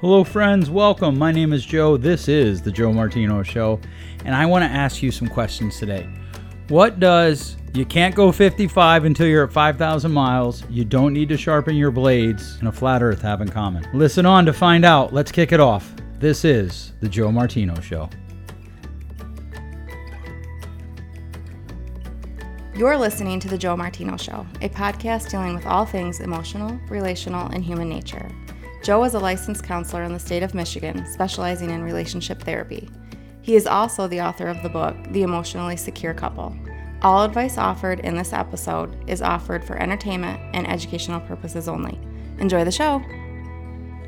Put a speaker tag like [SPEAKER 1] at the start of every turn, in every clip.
[SPEAKER 1] Hello, friends. Welcome. My name is Joe. This is the Joe Martino Show, and I want to ask you some questions today. What does you can't go 55 until you're at 5,000 miles, you don't need to sharpen your blades, and a flat earth have in common? Listen on to find out. Let's kick it off. This is the Joe Martino Show.
[SPEAKER 2] You're listening to The Joe Martino Show, a podcast dealing with all things emotional, relational, and human nature. Joe is a licensed counselor in the state of Michigan, specializing in relationship therapy. He is also the author of the book, The Emotionally Secure Couple. All advice offered in this episode is offered for entertainment and educational purposes only. Enjoy the show.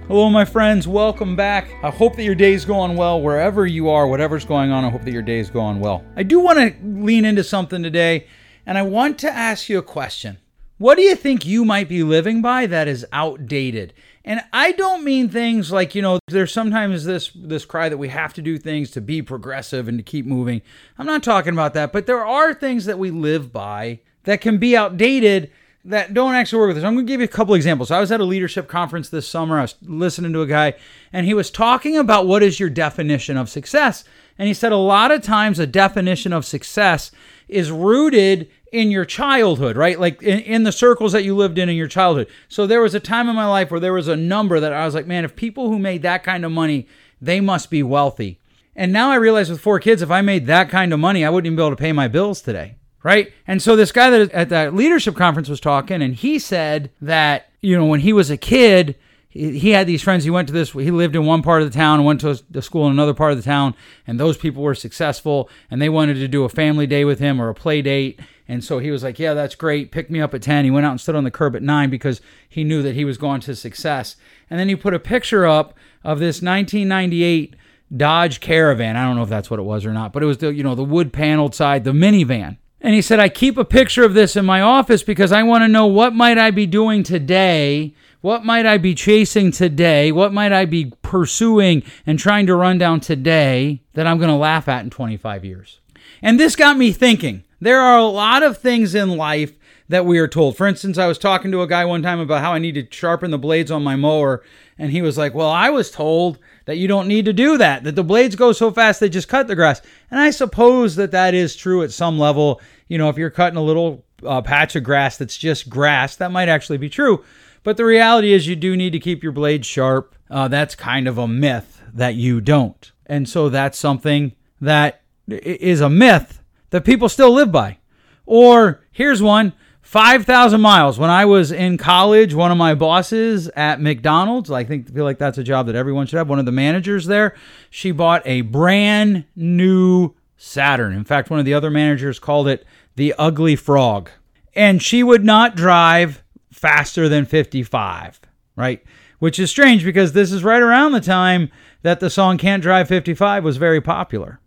[SPEAKER 1] Hello, my friends. Welcome back. I hope that your day's going well wherever you are, whatever's going on. I hope that your day's going well. I do want to lean into something today, and I want to ask you a question. What do you think you might be living by that is outdated? And I don't mean things like, you know, there's sometimes this this cry that we have to do things to be progressive and to keep moving. I'm not talking about that, but there are things that we live by that can be outdated that don't actually work with us. I'm going to give you a couple examples. I was at a leadership conference this summer. I was listening to a guy and he was talking about what is your definition of success. And he said a lot of times a definition of success is rooted in your childhood, right? Like in, in, the circles that you lived in in your childhood. So there was a time in my life where there was a number that I was like, man, if people who made that kind of money, they must be wealthy. And now I realize with four kids, if I made that kind of money, I wouldn't even be able to pay my bills today, right? And so this guy that at that leadership conference was talking, and he said that, you know, when he was a kid, he had these friends. He went to this. He lived in one part of the town went to the school in another part of the town. And those people were successful, and they wanted to do a family day with him or a play date. And so he was like, "Yeah, that's great. Pick me up at 10." He went out and stood on the curb at 9 because he knew that he was going to success. And then he put a picture up of this 1998 Dodge Caravan. I don't know if that's what it was or not, but it was the, you know, the wood paneled side, the minivan. And he said, "I keep a picture of this in my office because I want to know what might I be doing today what might I be chasing today? What might I be pursuing and trying to run down today that I'm going to laugh at in 25 years? And this got me thinking. There are a lot of things in life that we are told. For instance, I was talking to a guy one time about how I need to sharpen the blades on my mower, and he was like, Well, I was told that you don't need to do that, that the blades go so fast they just cut the grass. And I suppose that that is true at some level. You know, if you're cutting a little uh, patch of grass that's just grass, that might actually be true. But the reality is, you do need to keep your blade sharp. Uh, that's kind of a myth that you don't. And so that's something that is a myth that people still live by. Or here's one 5,000 miles. When I was in college, one of my bosses at McDonald's, I think feel like that's a job that everyone should have. One of the managers there, she bought a brand new Saturn. In fact, one of the other managers called it the ugly frog. And she would not drive faster than 55, right? Which is strange because this is right around the time that the song Can't Drive 55 was very popular.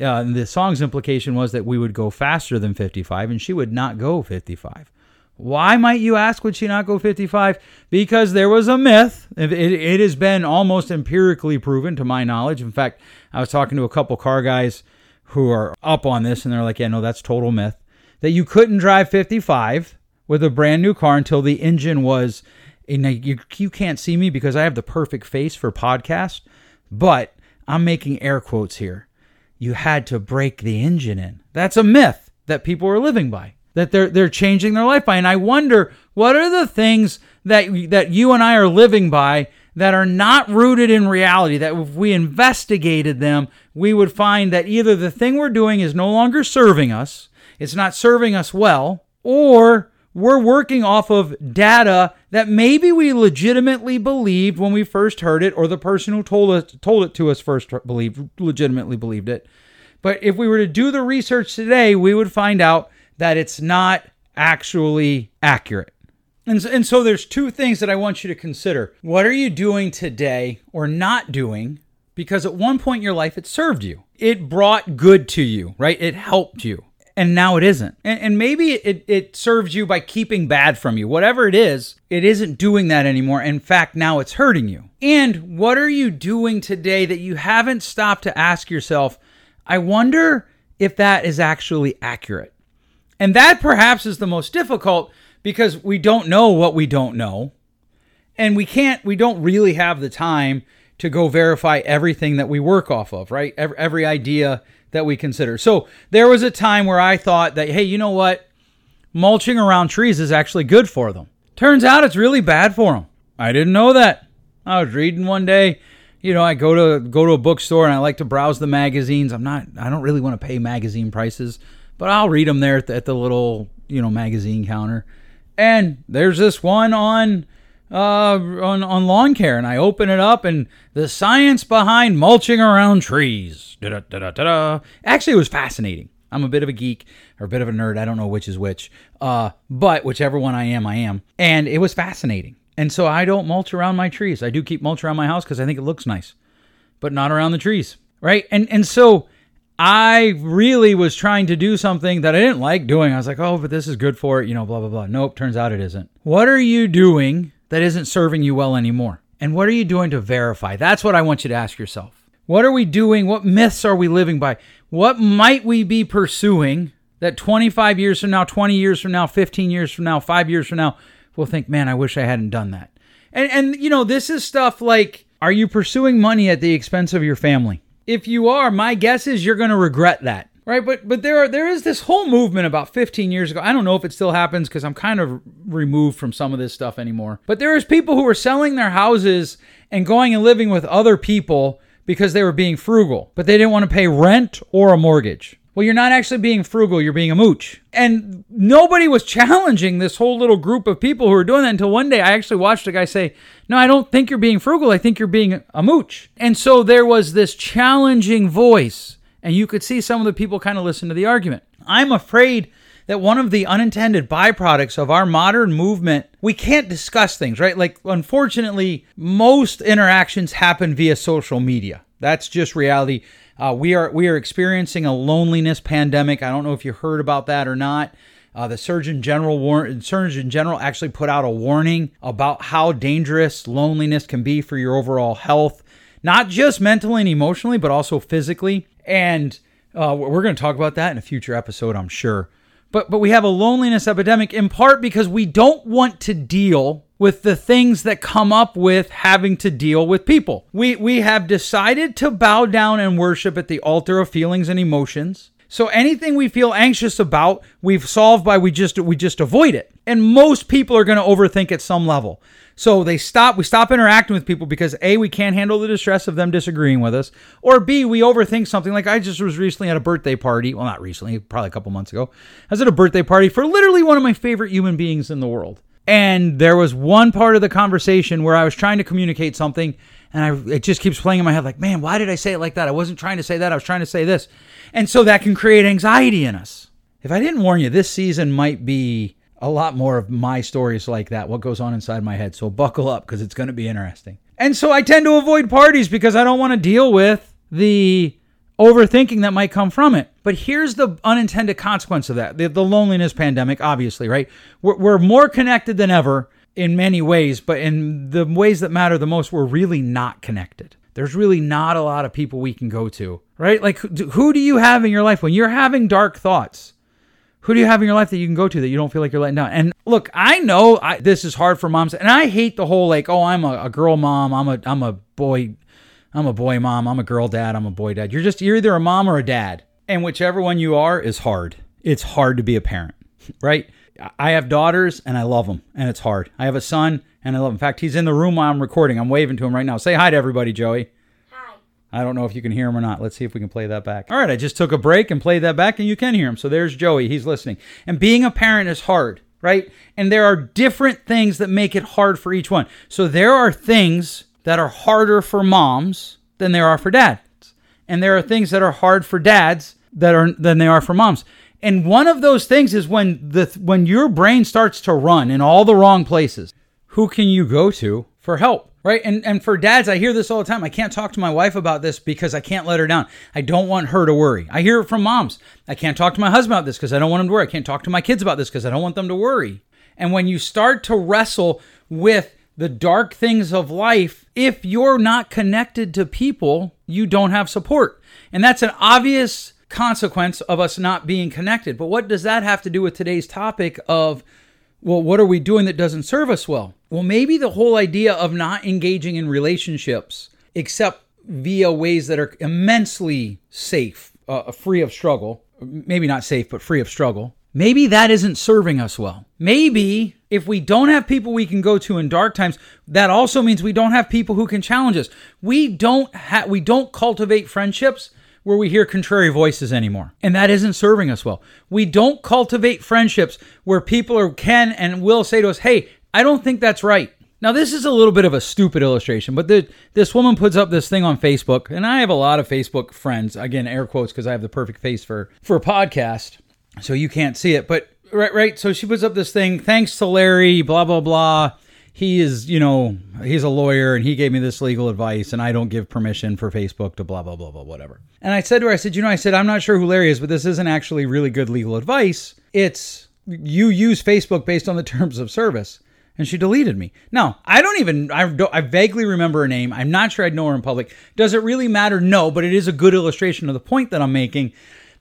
[SPEAKER 1] Uh, the song's implication was that we would go faster than 55 and she would not go 55. Why might you ask, would she not go 55? Because there was a myth. It, it, has been almost empirically proven to my knowledge. In fact, I was talking to a couple car guys who are up on this and they're like, yeah, no, that's total myth. That you couldn't drive 55 with a brand new car until the engine was. You, you can't see me because I have the perfect face for podcast, but I'm making air quotes here. You had to break the engine in. That's a myth that people are living by. That they're they're changing their life by. And I wonder what are the things that that you and I are living by that are not rooted in reality, that if we investigated them, we would find that either the thing we're doing is no longer serving us, it's not serving us well, or we're working off of data that maybe we legitimately believed when we first heard it, or the person who told us told it to us first believed legitimately believed it. But if we were to do the research today, we would find out that it's not actually accurate. And, and so there's two things that I want you to consider. What are you doing today or not doing? Because at one point in your life, it served you. It brought good to you, right? It helped you and now it isn't. And, and maybe it, it serves you by keeping bad from you. Whatever it is, it isn't doing that anymore. In fact, now it's hurting you. And what are you doing today that you haven't stopped to ask yourself, I wonder if that is actually accurate? And that perhaps is the most difficult because we don't know what we don't know. And we can't, we don't really have the time to go verify everything that we work off of, right? Every, every idea that we consider. So there was a time where I thought that, hey, you know what? Mulching around trees is actually good for them. Turns out it's really bad for them. I didn't know that. I was reading one day, you know, I go to go to a bookstore and I like to browse the magazines. I'm not I don't really want to pay magazine prices, but I'll read them there at the, at the little, you know, magazine counter. And there's this one on uh, on, on lawn care, and I open it up, and the science behind mulching around trees. Da-da-da-da-da. Actually, it was fascinating. I'm a bit of a geek or a bit of a nerd. I don't know which is which. Uh, but whichever one I am, I am. And it was fascinating. And so I don't mulch around my trees. I do keep mulch around my house because I think it looks nice, but not around the trees. Right. And and so I really was trying to do something that I didn't like doing. I was like, oh, but this is good for it, you know, blah, blah, blah. Nope, turns out it isn't. What are you doing that isn't serving you well anymore? And what are you doing to verify? That's what I want you to ask yourself. What are we doing? What myths are we living by? What might we be pursuing that 25 years from now, 20 years from now, 15 years from now, five years from now, we'll think, man, I wish I hadn't done that. And, and you know, this is stuff like, are you pursuing money at the expense of your family? If you are, my guess is you're going to regret that. Right, but but there are there is this whole movement about 15 years ago. I don't know if it still happens because I'm kind of removed from some of this stuff anymore. But there is people who are selling their houses and going and living with other people because they were being frugal, but they didn't want to pay rent or a mortgage. Well, you're not actually being frugal, you're being a mooch. And nobody was challenging this whole little group of people who were doing that until one day I actually watched a guy say, No, I don't think you're being frugal, I think you're being a mooch. And so there was this challenging voice, and you could see some of the people kind of listen to the argument. I'm afraid that one of the unintended byproducts of our modern movement, we can't discuss things, right? Like, unfortunately, most interactions happen via social media. That's just reality. Uh, we are we are experiencing a loneliness pandemic. I don't know if you heard about that or not. Uh, the Surgeon General war- Surgeon General actually put out a warning about how dangerous loneliness can be for your overall health, not just mentally and emotionally, but also physically. And uh, we're going to talk about that in a future episode, I'm sure. But but we have a loneliness epidemic in part because we don't want to deal with the things that come up with having to deal with people. We we have decided to bow down and worship at the altar of feelings and emotions. So anything we feel anxious about, we've solved by we just we just avoid it. And most people are going to overthink at some level. So they stop we stop interacting with people because A we can't handle the distress of them disagreeing with us, or B we overthink something like I just was recently at a birthday party, well not recently, probably a couple months ago. I was at a birthday party for literally one of my favorite human beings in the world. And there was one part of the conversation where I was trying to communicate something and I it just keeps playing in my head like, "Man, why did I say it like that? I wasn't trying to say that. I was trying to say this." And so that can create anxiety in us. If I didn't warn you, this season might be a lot more of my stories like that, what goes on inside my head. So buckle up because it's going to be interesting. And so I tend to avoid parties because I don't want to deal with the overthinking that might come from it. But here's the unintended consequence of that the, the loneliness pandemic, obviously, right? We're, we're more connected than ever in many ways, but in the ways that matter the most, we're really not connected there's really not a lot of people we can go to, right? Like, who do you have in your life when you're having dark thoughts? Who do you have in your life that you can go to that you don't feel like you're letting down? And look, I know I, this is hard for moms, and I hate the whole like, oh, I'm a, a girl mom, I'm a, I'm a boy, I'm a boy mom, I'm a girl dad, I'm a boy dad. You're just you're either a mom or a dad, and whichever one you are is hard. It's hard to be a parent, right? I have daughters and I love them, and it's hard. I have a son and I love him. In fact, he's in the room while I'm recording. I'm waving to him right now. Say hi to everybody, Joey.
[SPEAKER 2] Hi.
[SPEAKER 1] I don't know if you can hear him or not. Let's see if we can play that back. All right, I just took a break and played that back, and you can hear him. So there's Joey. He's listening. And being a parent is hard, right? And there are different things that make it hard for each one. So there are things that are harder for moms than there are for dads. And there are things that are hard for dads that are than they are for moms. And one of those things is when the when your brain starts to run in all the wrong places who can you go to for help? Right. And and for dads, I hear this all the time. I can't talk to my wife about this because I can't let her down. I don't want her to worry. I hear it from moms. I can't talk to my husband about this because I don't want him to worry. I can't talk to my kids about this because I don't want them to worry. And when you start to wrestle with the dark things of life, if you're not connected to people, you don't have support. And that's an obvious consequence of us not being connected. But what does that have to do with today's topic of Well, what are we doing that doesn't serve us well? Well, maybe the whole idea of not engaging in relationships except via ways that are immensely safe, uh, free of struggle, maybe not safe, but free of struggle. Maybe that isn't serving us well. Maybe if we don't have people we can go to in dark times, that also means we don't have people who can challenge us. We don't have we don't cultivate friendships where we hear contrary voices anymore. And that isn't serving us well. We don't cultivate friendships where people are, can and will say to us, "Hey, I don't think that's right." Now, this is a little bit of a stupid illustration, but the, this woman puts up this thing on Facebook, and I have a lot of Facebook friends. Again, air quotes because I have the perfect face for for a podcast, so you can't see it. But right, right. So she puts up this thing. Thanks to Larry, blah blah blah. He is, you know, he's a lawyer, and he gave me this legal advice, and I don't give permission for Facebook to blah blah blah blah whatever. And I said to her, I said, you know, I said I'm not sure who Larry is, but this isn't actually really good legal advice. It's you use Facebook based on the terms of service and she deleted me. Now, I don't even, I, don't, I vaguely remember her name. I'm not sure I'd know her in public. Does it really matter? No, but it is a good illustration of the point that I'm making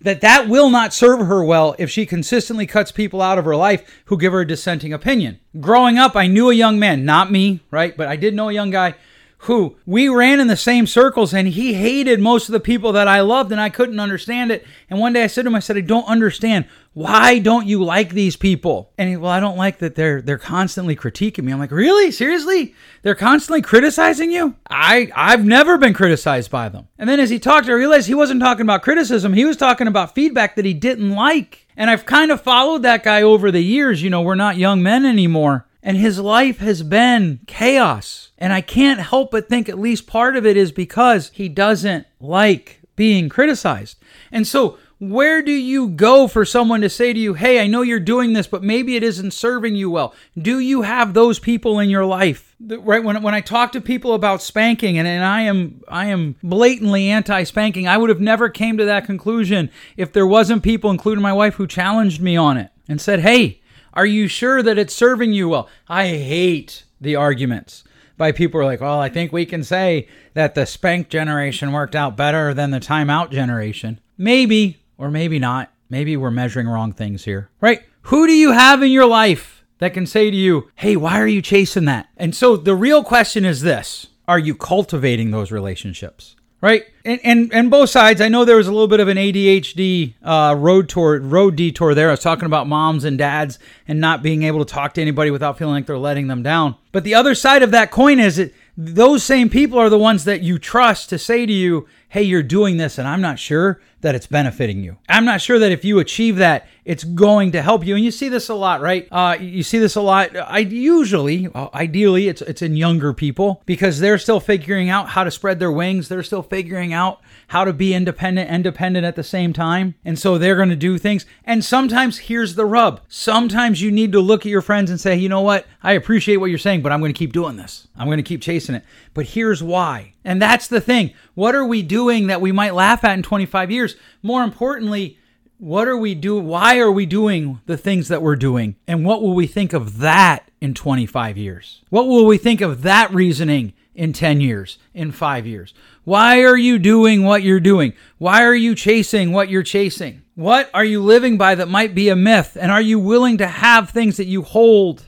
[SPEAKER 1] that that will not serve her well if she consistently cuts people out of her life who give her a dissenting opinion. Growing up, I knew a young man, not me, right? But I did know a young guy who we ran in the same circles and he hated most of the people that I loved and I couldn't understand it. And one day I said to him, I said, I don't understand. Why don't you like these people? And he, well, I don't like that they're they're constantly critiquing me. I'm like, really? Seriously? They're constantly criticizing you? I I've never been criticized by them. And then as he talked, I realized he wasn't talking about criticism. He was talking about feedback that he didn't like. And I've kind of followed that guy over the years. You know, we're not young men anymore. And his life has been chaos. And I can't help but think at least part of it is because he doesn't like being criticized. And so, where do you go for someone to say to you, hey, I know you're doing this, but maybe it isn't serving you well? Do you have those people in your life? Right when, when I talk to people about spanking, and, and I am I am blatantly anti-spanking, I would have never came to that conclusion if there wasn't people, including my wife, who challenged me on it and said, hey, are you sure that it's serving you well? I hate the arguments by people who are like, well, I think we can say that the spank generation worked out better than the timeout generation. Maybe, or maybe not. Maybe we're measuring wrong things here, right? Who do you have in your life that can say to you, hey, why are you chasing that? And so the real question is this Are you cultivating those relationships? Right? And, and and both sides. I know there was a little bit of an ADHD uh, road tour, road detour there. I was talking about moms and dads and not being able to talk to anybody without feeling like they're letting them down. But the other side of that coin is that those same people are the ones that you trust to say to you, "Hey, you're doing this, and I'm not sure that it's benefiting you. I'm not sure that if you achieve that, it's going to help you." And you see this a lot, right? Uh, you see this a lot. I usually, ideally, it's it's in younger people because they're still figuring out how to spread their wings. They're still figuring out how to be independent and dependent at the same time. And so they're going to do things. And sometimes here's the rub. Sometimes you need to look at your friends and say, you know what? I appreciate what you're saying, but I'm going to keep doing this. I'm going to keep chasing it. But here's why. And that's the thing. What are we doing that we might laugh at in 25 years? More importantly, what are we doing? Why are we doing the things that we're doing? And what will we think of that in 25 years? What will we think of that reasoning in 10 years, in five years? Why are you doing what you're doing? Why are you chasing what you're chasing? What are you living by that might be a myth? And are you willing to have things that you hold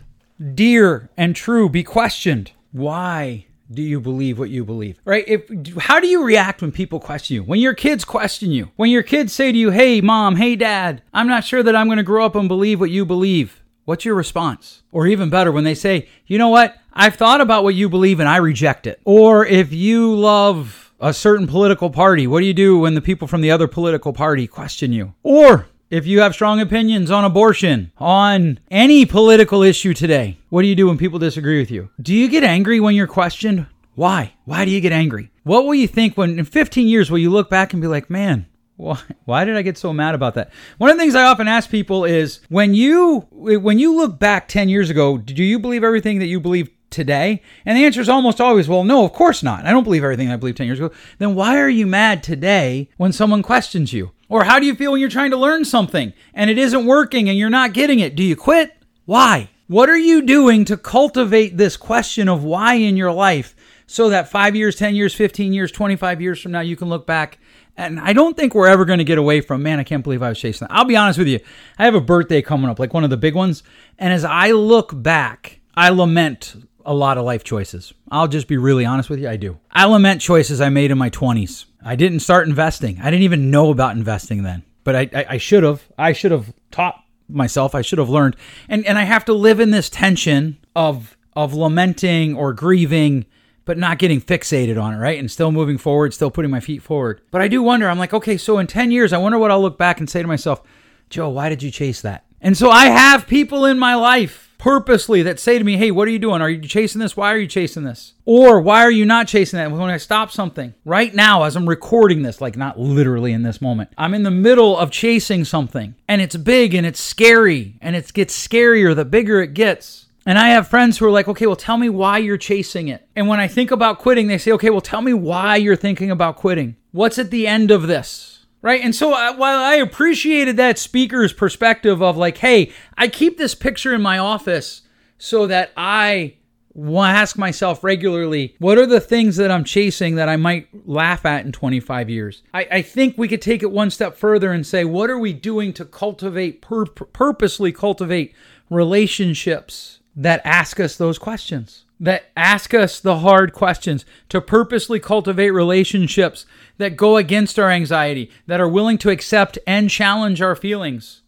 [SPEAKER 1] dear and true be questioned? Why do you believe what you believe? Right? If how do you react when people question you? When your kids question you? When your kids say to you, "Hey mom, hey dad, I'm not sure that I'm going to grow up and believe what you believe." What's your response? Or even better, when they say, you know what? I've thought about what you believe and I reject it. Or if you love a certain political party, what do you do when the people from the other political party question you? Or if you have strong opinions on abortion, on any political issue today, what do you do when people disagree with you? Do you get angry when you're questioned? Why? Why do you get angry? What will you think when in 15 years will you look back and be like, man, why, why did I get so mad about that? One of the things I often ask people is when you when you look back 10 years ago, do you believe everything that you believe today? And the answer is almost always, well, no, of course not. I don't believe everything I believed 10 years ago. Then why are you mad today when someone questions you? Or how do you feel when you're trying to learn something and it isn't working and you're not getting it? Do you quit? Why? What are you doing to cultivate this question of why in your life so that 5 years, 10 years, 15 years, 25 years from now you can look back And I don't think we're ever going to get away from, man, I can't believe I was chasing that. I'll be honest with you. I have a birthday coming up, like one of the big ones. And as I look back, I lament a lot of life choices. I'll just be really honest with you. I do. I lament choices I made in my 20s. I didn't start investing. I didn't even know about investing then, but I, I, should have. I should have taught myself. I should have learned. And and I have to live in this tension of of lamenting or grieving but not getting fixated on it, right? And still moving forward, still putting my feet forward. But I do wonder, I'm like, okay, so in 10 years, I wonder what I'll look back and say to myself, Joe, why did you chase that? And so I have people in my life purposely that say to me, hey, what are you doing? Are you chasing this? Why are you chasing this? Or why are you not chasing that? When I stop something right now, as I'm recording this, like not literally in this moment, I'm in the middle of chasing something and it's big and it's scary and it gets scarier the bigger it gets. And I have friends who are like, okay, well, tell me why you're chasing it. And when I think about quitting, they say, okay, well, tell me why you're thinking about quitting. What's at the end of this? Right. And so uh, while I appreciated that speaker's perspective of like, hey, I keep this picture in my office so that I ask myself regularly, what are the things that I'm chasing that I might laugh at in 25 years? I, I think we could take it one step further and say, what are we doing to cultivate, pur- purposely cultivate relationships that ask us those questions, that ask us the hard questions, to purposely cultivate relationships that go against our anxiety, that are willing to accept and challenge our feelings,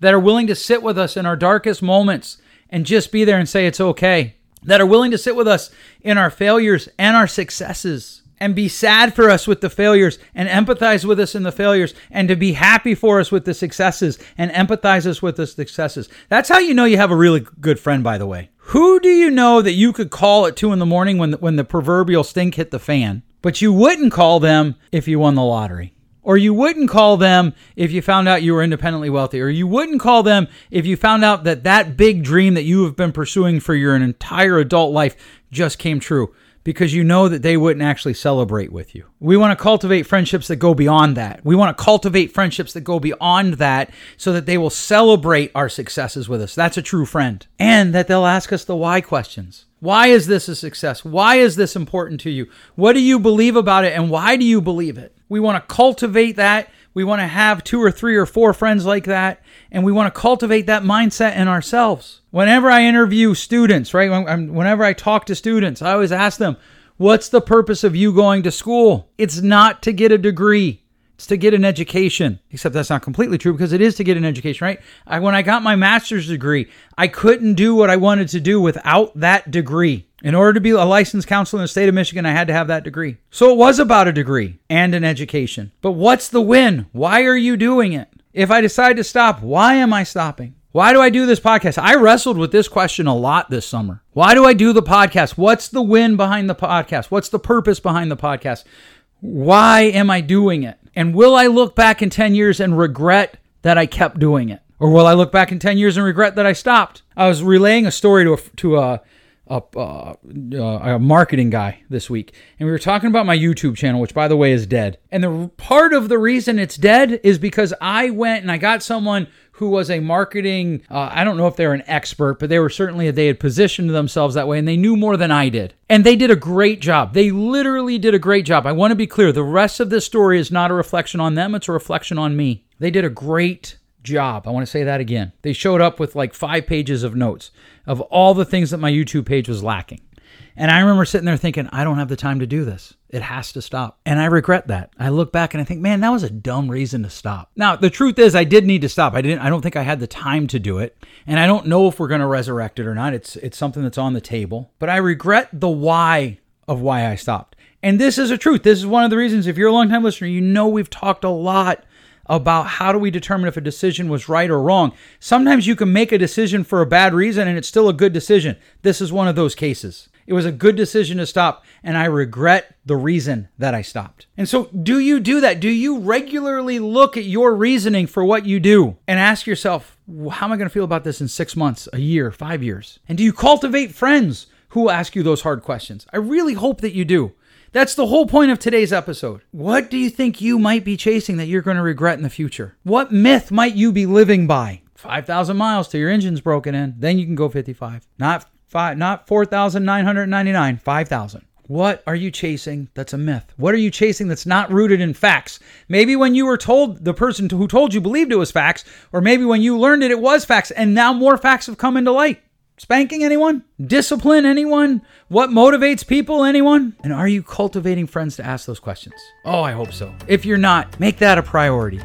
[SPEAKER 1] that are willing to sit with us in our darkest moments and just be there and say it's okay, that are willing to sit with us in our failures and our successes and be sad for us with the failures and empathize with us in the failures and to be happy for us with the successes and empathize us with the successes. That's how you know you have a really good friend, by the way. Who do you know that you could call at two in the morning when the, when the proverbial stink hit the fan, but you wouldn't call them if you won the lottery? Or you wouldn't call them if you found out you were independently wealthy. Or you wouldn't call them if you found out that that big dream that you have been pursuing for your entire adult life just came true because you know that they wouldn't actually celebrate with you. We want to cultivate friendships that go beyond that. We want to cultivate friendships that go beyond that so that they will celebrate our successes with us. That's a true friend. And that they'll ask us the why questions. Why is this a success? Why is this important to you? What do you believe about it and why do you believe it? We want to cultivate that. We want to have two or three or four friends like that and we want to cultivate that mindset in ourselves. Whenever I interview students, right, whenever I talk to students, I always ask them, What's the purpose of you going to school? It's not to get a degree. It's to get an education. Except that's not completely true because it is to get an education, right? I, when I got my master's degree, I couldn't do what I wanted to do without that degree. In order to be a licensed counselor in the state of Michigan, I had to have that degree. So it was about a degree and an education. But what's the win? Why are you doing it? If I decide to stop, why am I stopping? Why do I do this podcast? I wrestled with this question a lot this summer. Why do I do the podcast? What's the win behind the podcast? What's the purpose behind the podcast? Why am I doing it? And will I look back in 10 years and regret that I kept doing it? Or will I look back in 10 years and regret that I stopped? I was relaying a story to a, to a, a, uh, a, marketing guy this week, and we were talking about my YouTube channel, which, by the way, is dead. And the part of the reason it's dead is because I went and I got someone who was a marketing, uh, I don't know if they're an expert, but they were certainly, they had positioned themselves that way and they knew more than I did. And they did a great job. They literally did a great job. I want to be clear the rest of this story is not a reflection on them, it's a reflection on me. They did a great job. I want to say that again. They showed up with like five pages of notes of all the things that my YouTube page was lacking. And I remember sitting there thinking, I don't have the time to do this. It has to stop. And I regret that. I look back and I think, man, that was a dumb reason to stop. Now, the truth is I did need to stop. I didn't I don't think I had the time to do it. And I don't know if we're going to resurrect it or not. It's it's something that's on the table. But I regret the why of why I stopped. And this is a truth. This is one of the reasons if you're a long-time listener, you know we've talked a lot about how do we determine if a decision was right or wrong. Sometimes you can make a decision for a bad reason and it's still a good decision. This is one of those cases. It was a good decision to stop, and I regret the reason that I stopped. And so, do you do that? Do you regularly look at your reasoning for what you do and ask yourself, how am I going to feel about this in six months, a year, five years? And do you cultivate friends who will ask you those hard questions? I really hope that you do. That's the whole point of today's episode. What do you think you might be chasing that you're going to regret in the future? What myth might you be living by? 5,000 miles till your engine's broken in. Then you can go 55. Not five, not 4,999, 5,000. What are you chasing that's a myth? What are you chasing that's not rooted in facts? Maybe when you were told, the person who told you believed it was facts, or maybe when you learned it, it was facts, and now more facts have come into light. Spanking anyone? Discipline anyone? What motivates people anyone? And are you cultivating friends to ask those questions? Oh, I hope so. If you're not, make that a priority.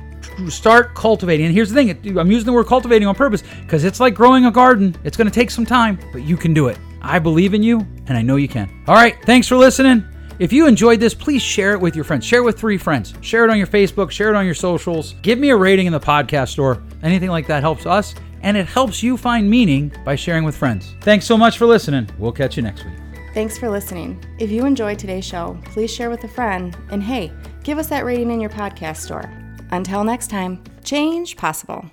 [SPEAKER 1] Start cultivating. And here's the thing I'm using the word cultivating on purpose because it's like growing a garden. It's going to take some time, but you can do it. I believe in you, and I know you can. All right, thanks for listening. If you enjoyed this, please share it with your friends. Share it with three friends. Share it on your Facebook, share it on your socials. Give me a rating in the podcast store. Anything like that helps us, and it helps you find meaning by sharing with friends. Thanks so much for listening. We'll catch you next week.
[SPEAKER 2] Thanks for listening. If you enjoyed today's show, please share with a friend. And hey, give us that rating in your podcast store. Until next time, change possible.